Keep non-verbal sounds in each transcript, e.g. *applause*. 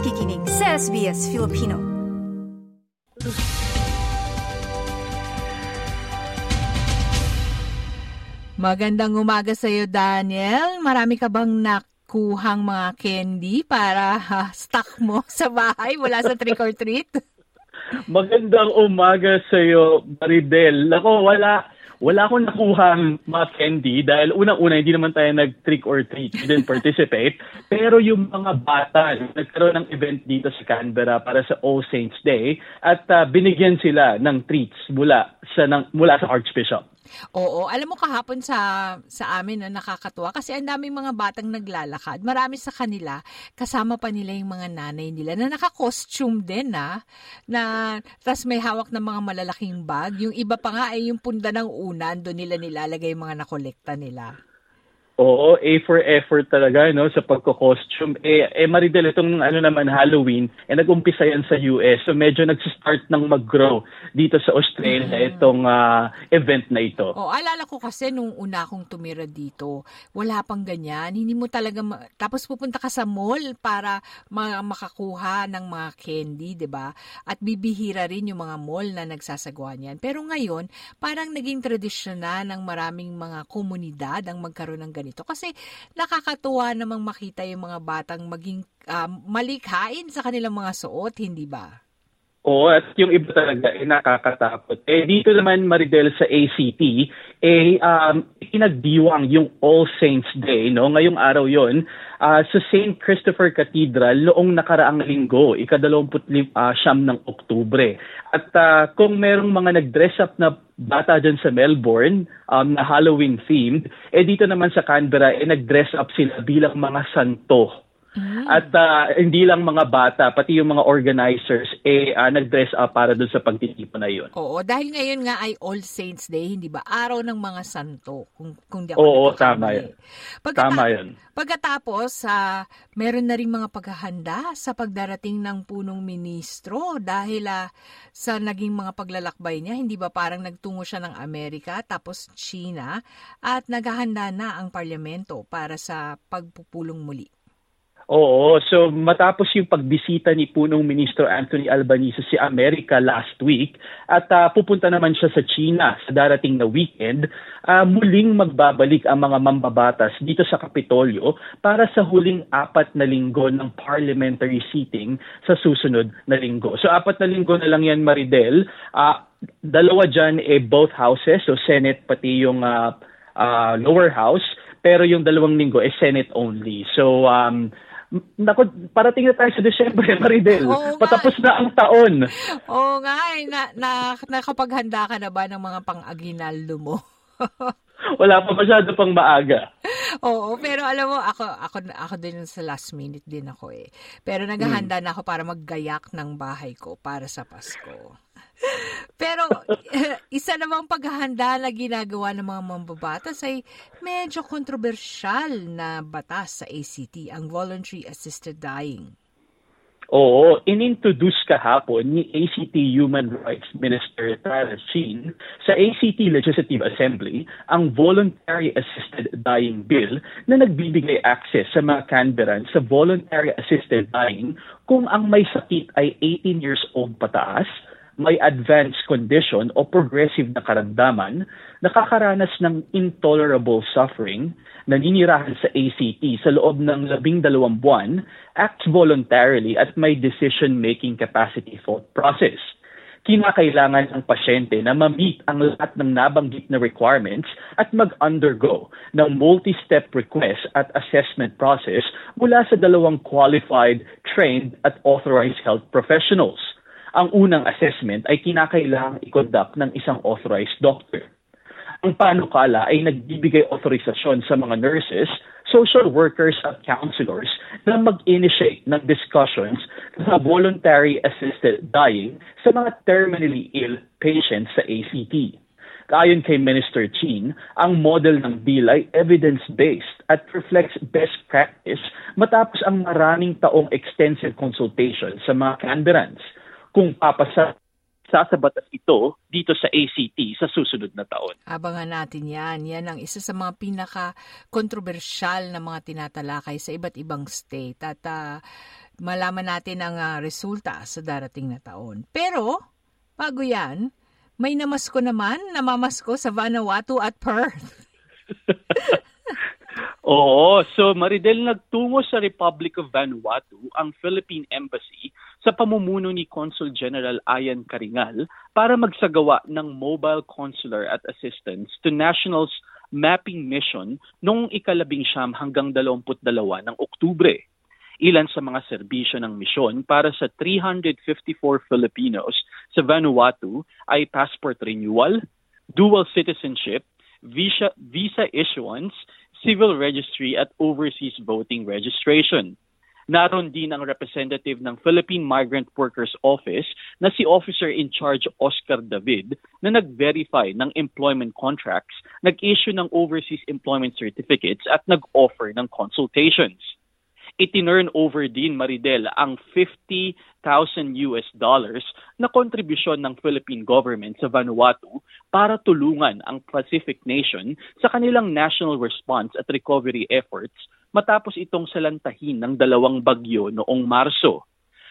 nakikinig sa SBS Filipino. Magandang umaga sa iyo, Daniel. Marami ka bang nakuhang mga candy para ha, stock mo *laughs* sa bahay wala sa trick or treat? Magandang umaga sa iyo, Maridel. Ako, wala wala akong nakuhang mga candy dahil unang-una hindi naman tayo nag-trick or treat, we didn't participate. *laughs* Pero yung mga bata, nagkaroon ng event dito sa Canberra para sa All Saints Day at uh, binigyan sila ng treats mula sa ng, mula sa Archbishop. Oo, alam mo kahapon sa sa amin na nakakatuwa kasi ang daming mga batang naglalakad. Marami sa kanila kasama pa nila yung mga nanay nila na naka-costume din na na tas may hawak ng mga malalaking bag. Yung iba pa nga ay yung punda ng unan doon nila nilalagay yung mga nakolekta nila. Oo, A for effort talaga no sa pagko-costume. Eh, eh Maridel itong ano naman Halloween, eh nag-umpisa yan sa US. So medyo nagsi-start nang mag-grow dito sa Australia mm. itong uh, event na ito. Oh, alala ko kasi nung una akong tumira dito, wala pang ganyan. Hindi mo talaga ma- tapos pupunta ka sa mall para ma- makakuha ng mga candy, 'di ba? At bibihira rin yung mga mall na nagsasagawa niyan. Pero ngayon, parang naging tradisyon na ng maraming mga komunidad ang magkaroon ng ganito ganito. Kasi nakakatuwa namang makita yung mga batang maging um, malikhain sa kanilang mga suot, hindi ba? Oo, at yung iba talaga eh, nakakatakot. Eh, dito naman, Maridel, sa ACT, eh, um, pinagdiwang yung All Saints Day, no? Ngayong araw yon uh, sa St. Christopher Cathedral noong nakaraang linggo, ikadalawamput uh, siyam ng Oktubre. At uh, kung merong mga nag-dress up na bata dyan sa Melbourne um, na Halloween themed, eh dito naman sa Canberra, eh nag-dress up sila bilang mga santo Mm. At uh, hindi lang mga bata, pati yung mga organizers, eh, uh, nag-dress up para doon sa pagtitipon na yun. Oo, dahil ngayon nga ay All Saints Day, hindi ba? Araw ng mga santo, kung, kung di ako Oo, tama yun. Pagkata- tama yun. Pagkatapos, uh, meron na rin mga paghahanda sa pagdarating ng punong ministro dahil uh, sa naging mga paglalakbay niya, hindi ba parang nagtungo siya ng Amerika, tapos China, at naghahanda na ang parlamento para sa pagpupulong muli. Oo, so matapos yung pagbisita ni punong Ministro Anthony Albanese si Amerika last week at uh, pupunta naman siya sa China sa darating na weekend, uh, muling magbabalik ang mga mambabatas dito sa Kapitolyo para sa huling apat na linggo ng parliamentary seating sa susunod na linggo. So apat na linggo na lang yan Maridel, uh, dalawa dyan eh both houses, so Senate pati yung uh, uh, lower house, pero yung dalawang linggo eh Senate only. So um, Nako, parating na tayo sa Desyembre, *laughs* Maridel. Oo Patapos na ang taon. Oo nga, eh. na, na, nakapaghanda ka na ba ng mga pang-aginaldo mo? *laughs* Wala pa masyado pang maaga. Oo, pero alam mo, ako, ako, ako din sa last minute din ako eh. Pero naghahanda hmm. na ako para maggayak ng bahay ko para sa Pasko. Pero *laughs* isa namang paghahanda na ginagawa ng mga mambabatas ay medyo kontrobersyal na batas sa ACT, ang Voluntary Assisted Dying. Oo, inintroduce kahapon ni ACT Human Rights Minister Tara Chin sa ACT Legislative Assembly ang Voluntary Assisted Dying Bill na nagbibigay access sa mga Canberrans sa Voluntary Assisted Dying kung ang may sakit ay 18 years old pataas, may advanced condition o progressive na karamdaman, nakakaranas ng intolerable suffering, naninirahan sa ACT sa loob ng labing dalawang buwan, acts voluntarily at may decision-making capacity thought process. Kinakailangan ng pasyente na ma-meet ang lahat ng nabanggit na requirements at mag-undergo ng multi-step request at assessment process mula sa dalawang qualified, trained at authorized health professionals – ang unang assessment ay kinakailangang i-conduct ng isang authorized doctor. Ang panukala ay nagbibigay authorizasyon sa mga nurses, social workers at counselors na mag-initiate ng discussions sa voluntary assisted dying sa mga terminally ill patients sa ACT. Ayon kay Minister Chin, ang model ng bill ay evidence-based at reflects best practice matapos ang maraming taong extensive consultation sa mga Canberrans kung papasa sa batas ito dito sa ACT sa susunod na taon. Abangan natin yan. Yan ang isa sa mga pinaka-kontrobersyal na mga tinatalakay sa iba't ibang state. At uh, malaman natin ang uh, resulta sa darating na taon. Pero, bago yan, may namasko naman, namamasko sa Vanuatu at Perth. *laughs* Oo, so Maridel nagtungo sa Republic of Vanuatu ang Philippine Embassy sa pamumuno ni Consul General Ayan Karingal para magsagawa ng mobile consular at assistance to nationals mapping mission noong ikalabing siyam hanggang 22 ng Oktubre. Ilan sa mga serbisyo ng misyon para sa 354 Filipinos sa Vanuatu ay passport renewal, dual citizenship, visa, visa issuance, civil registry at overseas voting registration. Naroon din ang representative ng Philippine Migrant Workers Office na si Officer in Charge Oscar David na nag-verify ng employment contracts, nag-issue ng overseas employment certificates at nag-offer ng consultations. Itinurn over din Maridel ang 50,000 US dollars na kontribusyon ng Philippine government sa Vanuatu para tulungan ang Pacific nation sa kanilang national response at recovery efforts matapos itong salantahin ng dalawang bagyo noong Marso.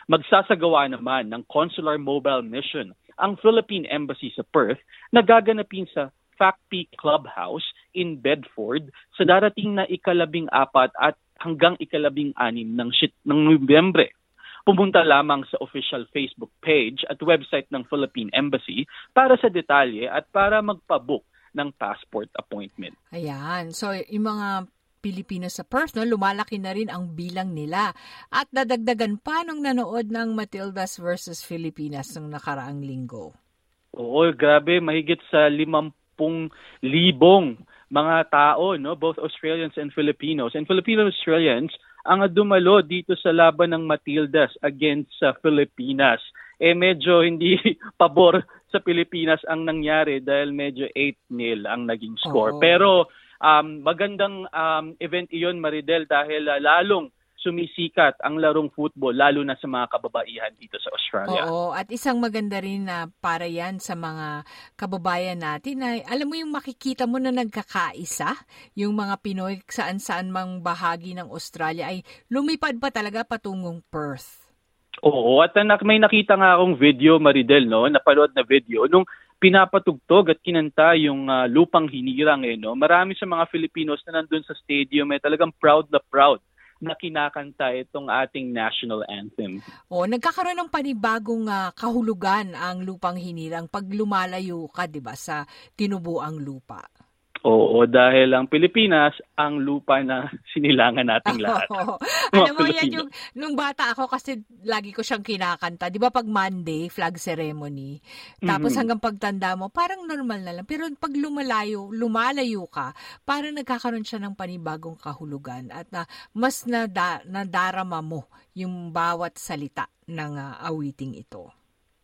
Magsasagawa naman ng Consular Mobile Mission ang Philippine Embassy sa Perth na gaganapin sa FACP Clubhouse in Bedford sa darating na ikalabing apat at hanggang ikalabing anim ng, shit, ng Nobyembre. Pumunta lamang sa official Facebook page at website ng Philippine Embassy para sa detalye at para magpabook ng passport appointment. Ayan. So, yung mga Pilipino sa Perth, no, lumalaki na rin ang bilang nila. At dadagdagan pa nung nanood ng Matildas versus Filipinas ng nakaraang linggo. Oo, grabe, mahigit sa limampung libong mga tao, no, both Australians and Filipinos. And Filipino-Australians ang dumalo dito sa laban ng Matildas against sa Filipinas. Eh medyo hindi *laughs* pabor sa Pilipinas ang nangyari dahil medyo 8-0 ang naging score. Oo. Pero um, magandang um, event iyon Maridel dahil uh, lalong sumisikat ang larong football lalo na sa mga kababaihan dito sa Australia. Oo, at isang maganda rin na para yan sa mga kababayan natin na alam mo yung makikita mo na nagkakaisa, yung mga Pinoy saan-saan mang bahagi ng Australia ay lumipad pa talaga patungong Perth. Oo, at anak, may nakita nga akong video, Maridel, no? Napanood na video nung pinapatugtog at kinanta yung uh, lupang hinirang eh, no? Marami sa mga Filipinos na nandun sa stadium eh talagang proud na proud na kinakanta itong ating national anthem. Oh, nagkakaroon ng panibagong uh, kahulugan ang lupang hinirang pag lumalayo ka, 'di ba, sa tinubuang lupa. Oo, dahil ang Pilipinas, ang lupa na *laughs* sinilangan nating *laughs* lahat. Oo. Alam mo yan yung, nung bata ako kasi lagi ko siyang kinakanta. Di ba pag Monday, flag ceremony, tapos mm-hmm. hanggang pagtanda mo, parang normal na lang. Pero pag lumalayo, lumalayo ka, parang nagkakaroon siya ng panibagong kahulugan at na, mas nada, nadarama mo yung bawat salita ng uh, awiting ito.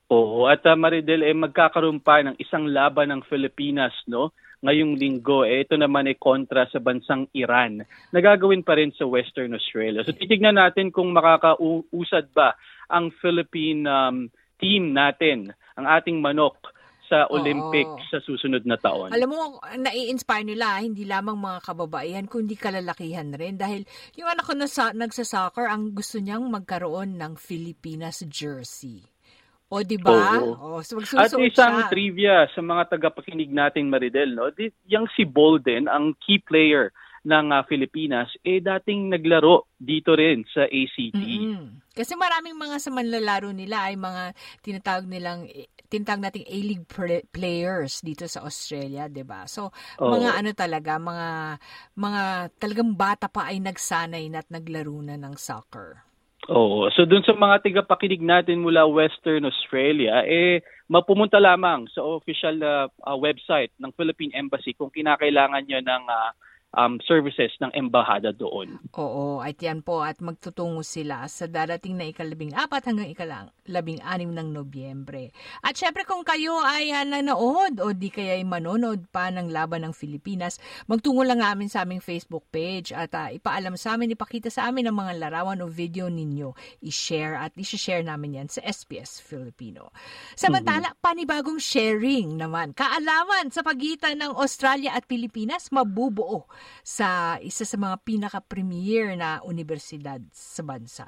Oo, at uh, Maridel, eh, magkakaroon pa ng isang laban ng Pilipinas, no? Ngayong linggo, eh, ito naman ay kontra sa bansang Iran Nagagawin pa rin sa Western Australia. So titignan natin kung makakausad ba ang Philippine um, team natin, ang ating manok sa Olympic Oo. sa susunod na taon. Alam mo, nai-inspire nila, hindi lamang mga kababaihan, kundi kalalakihan rin. Dahil yung anak ko na sa, nagsa-soccer, ang gusto niyang magkaroon ng Filipinas jersey. O, di ba? Oh, so At isang siya. trivia sa mga tagapakinig nating Maridel, no? Di, yung si Bolden, ang key player ng uh, Pilipinas, eh dating naglaro dito rin sa ACT. Mm-hmm. Kasi maraming mga sa manlalaro nila ay mga tinatawag nilang tinatawag nating A-League players dito sa Australia, 'di ba? So, oh. mga ano talaga, mga mga talagang bata pa ay nagsanay na at naglaro na ng soccer. Oo. So dun sa mga tigapakinig natin mula Western Australia, eh mapumunta lamang sa official uh, uh, website ng Philippine Embassy kung kinakailangan nyo ng uh, um, services ng embahada doon. Oo, at yan po at magtutungo sila sa darating na ikalabing apat hanggang ikalabing anim ng Nobyembre. At syempre kung kayo ay uh, nanood o di kaya ay manonood pa ng laban ng Pilipinas, magtungo lang namin sa aming Facebook page at uh, ipaalam sa amin, ipakita sa amin ang mga larawan o video ninyo. I-share at i-share namin yan sa SPS Filipino. Samantala, mm-hmm. panibagong sharing naman, kaalaman sa pagitan ng Australia at Pilipinas, mabubuo sa isa sa mga pinaka-premier na universidad sa bansa.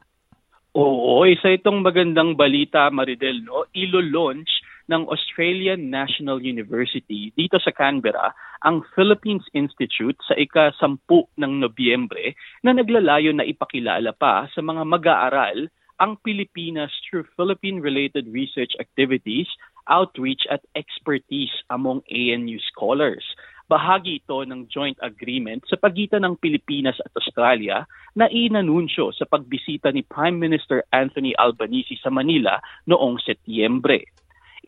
Oo, isa itong magandang balita, Maridel, no? Ilo-launch ng Australian National University dito sa Canberra ang Philippines Institute sa ika-sampu ng Nobyembre na naglalayo na ipakilala pa sa mga mag-aaral ang Pilipinas through Philippine-related research activities, outreach at expertise among ANU scholars. Bahagi ito ng joint agreement sa pagitan ng Pilipinas at Australia na inanunsyo sa pagbisita ni Prime Minister Anthony Albanese sa Manila noong Setyembre.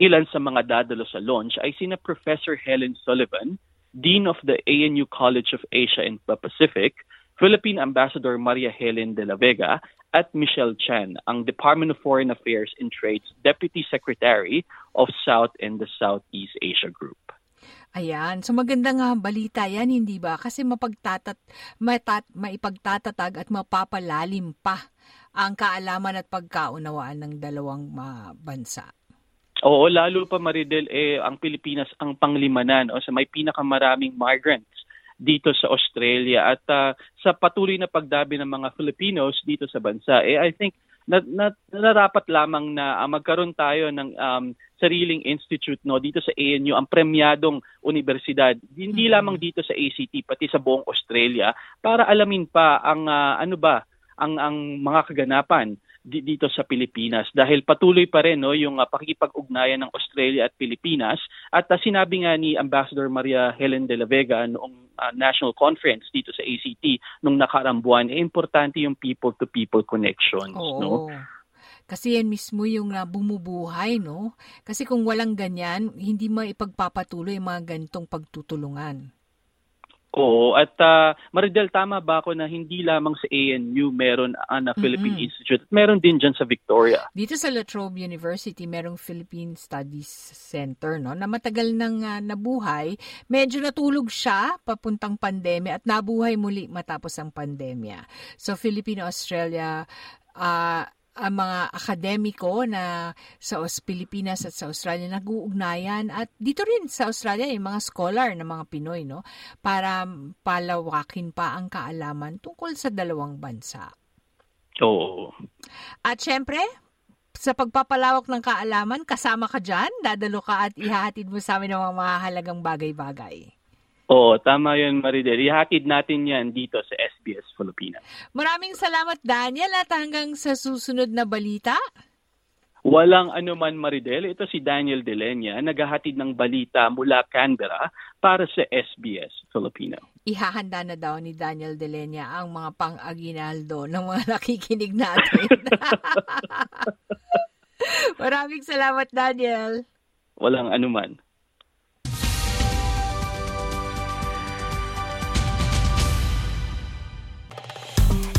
Ilan sa mga dadalo sa launch ay sina Professor Helen Sullivan, Dean of the ANU College of Asia and the Pacific, Philippine Ambassador Maria Helen de la Vega at Michelle Chan, ang Department of Foreign Affairs and Trade's Deputy Secretary of South and the Southeast Asia Group. Ayan. So maganda nga balita yan, hindi ba? Kasi mapagtatat, matat, maipagtatatag at mapapalalim pa ang kaalaman at pagkaunawaan ng dalawang bansa. Oo, lalo pa Maridel, eh, ang Pilipinas ang panglimanan o sa may pinakamaraming migrants dito sa Australia at uh, sa patuloy na pagdabi ng mga Filipinos dito sa bansa. Eh, I think na, na, narapat lamang na uh, magkaroon tayo ng um, sariling institute no dito sa ANU ang premyadong universidad. Hindi mm-hmm. lamang dito sa ACT pati sa buong Australia para alamin pa ang uh, ano ba ang ang mga kaganapan dito sa Pilipinas. Dahil patuloy pa rin no yung uh, pakikipag-ugnayan ng Australia at Pilipinas. At uh, sinabi nga ni Ambassador Maria Helen de la Vega noong uh, national conference dito sa ACT nung nakaraang buwan eh, importante yung people to people connections Oo. no kasi yan mismo yung uh, bumubuhay, no? Kasi kung walang ganyan, hindi maipagpapatuloy ang mga ganitong pagtutulungan. Oo, at uh, Maridel, tama ba ako na hindi lamang sa ANU meron uh, na Philippine mm-hmm. Institute, meron din dyan sa Victoria. Dito sa La Trobe University, merong Philippine Studies Center, no, na matagal nang uh, nabuhay. Medyo natulog siya papuntang pandemya at nabuhay muli matapos ang pandemya. So, Filipino-Australia uh, ang mga akademiko na sa Pilipinas at sa Australia nag-uugnayan at dito rin sa Australia yung mga scholar ng mga Pinoy no para palawakin pa ang kaalaman tungkol sa dalawang bansa. Oo. At syempre, sa pagpapalawak ng kaalaman, kasama ka dyan, dadalo ka at ihahatid mo sa amin ng mga mahalagang bagay-bagay. Oo, tama yun Maridel. Ihatid natin yan dito sa SBS Filipina. Maraming salamat Daniel at hanggang sa susunod na balita. Walang anuman Maridel, ito si Daniel Delenya, naghahatid ng balita mula Canberra para sa SBS Filipino. Ihahanda na daw ni Daniel Delenya ang mga pang-aginaldo ng mga *laughs* nakikinig natin. *laughs* Maraming salamat Daniel. Walang anuman.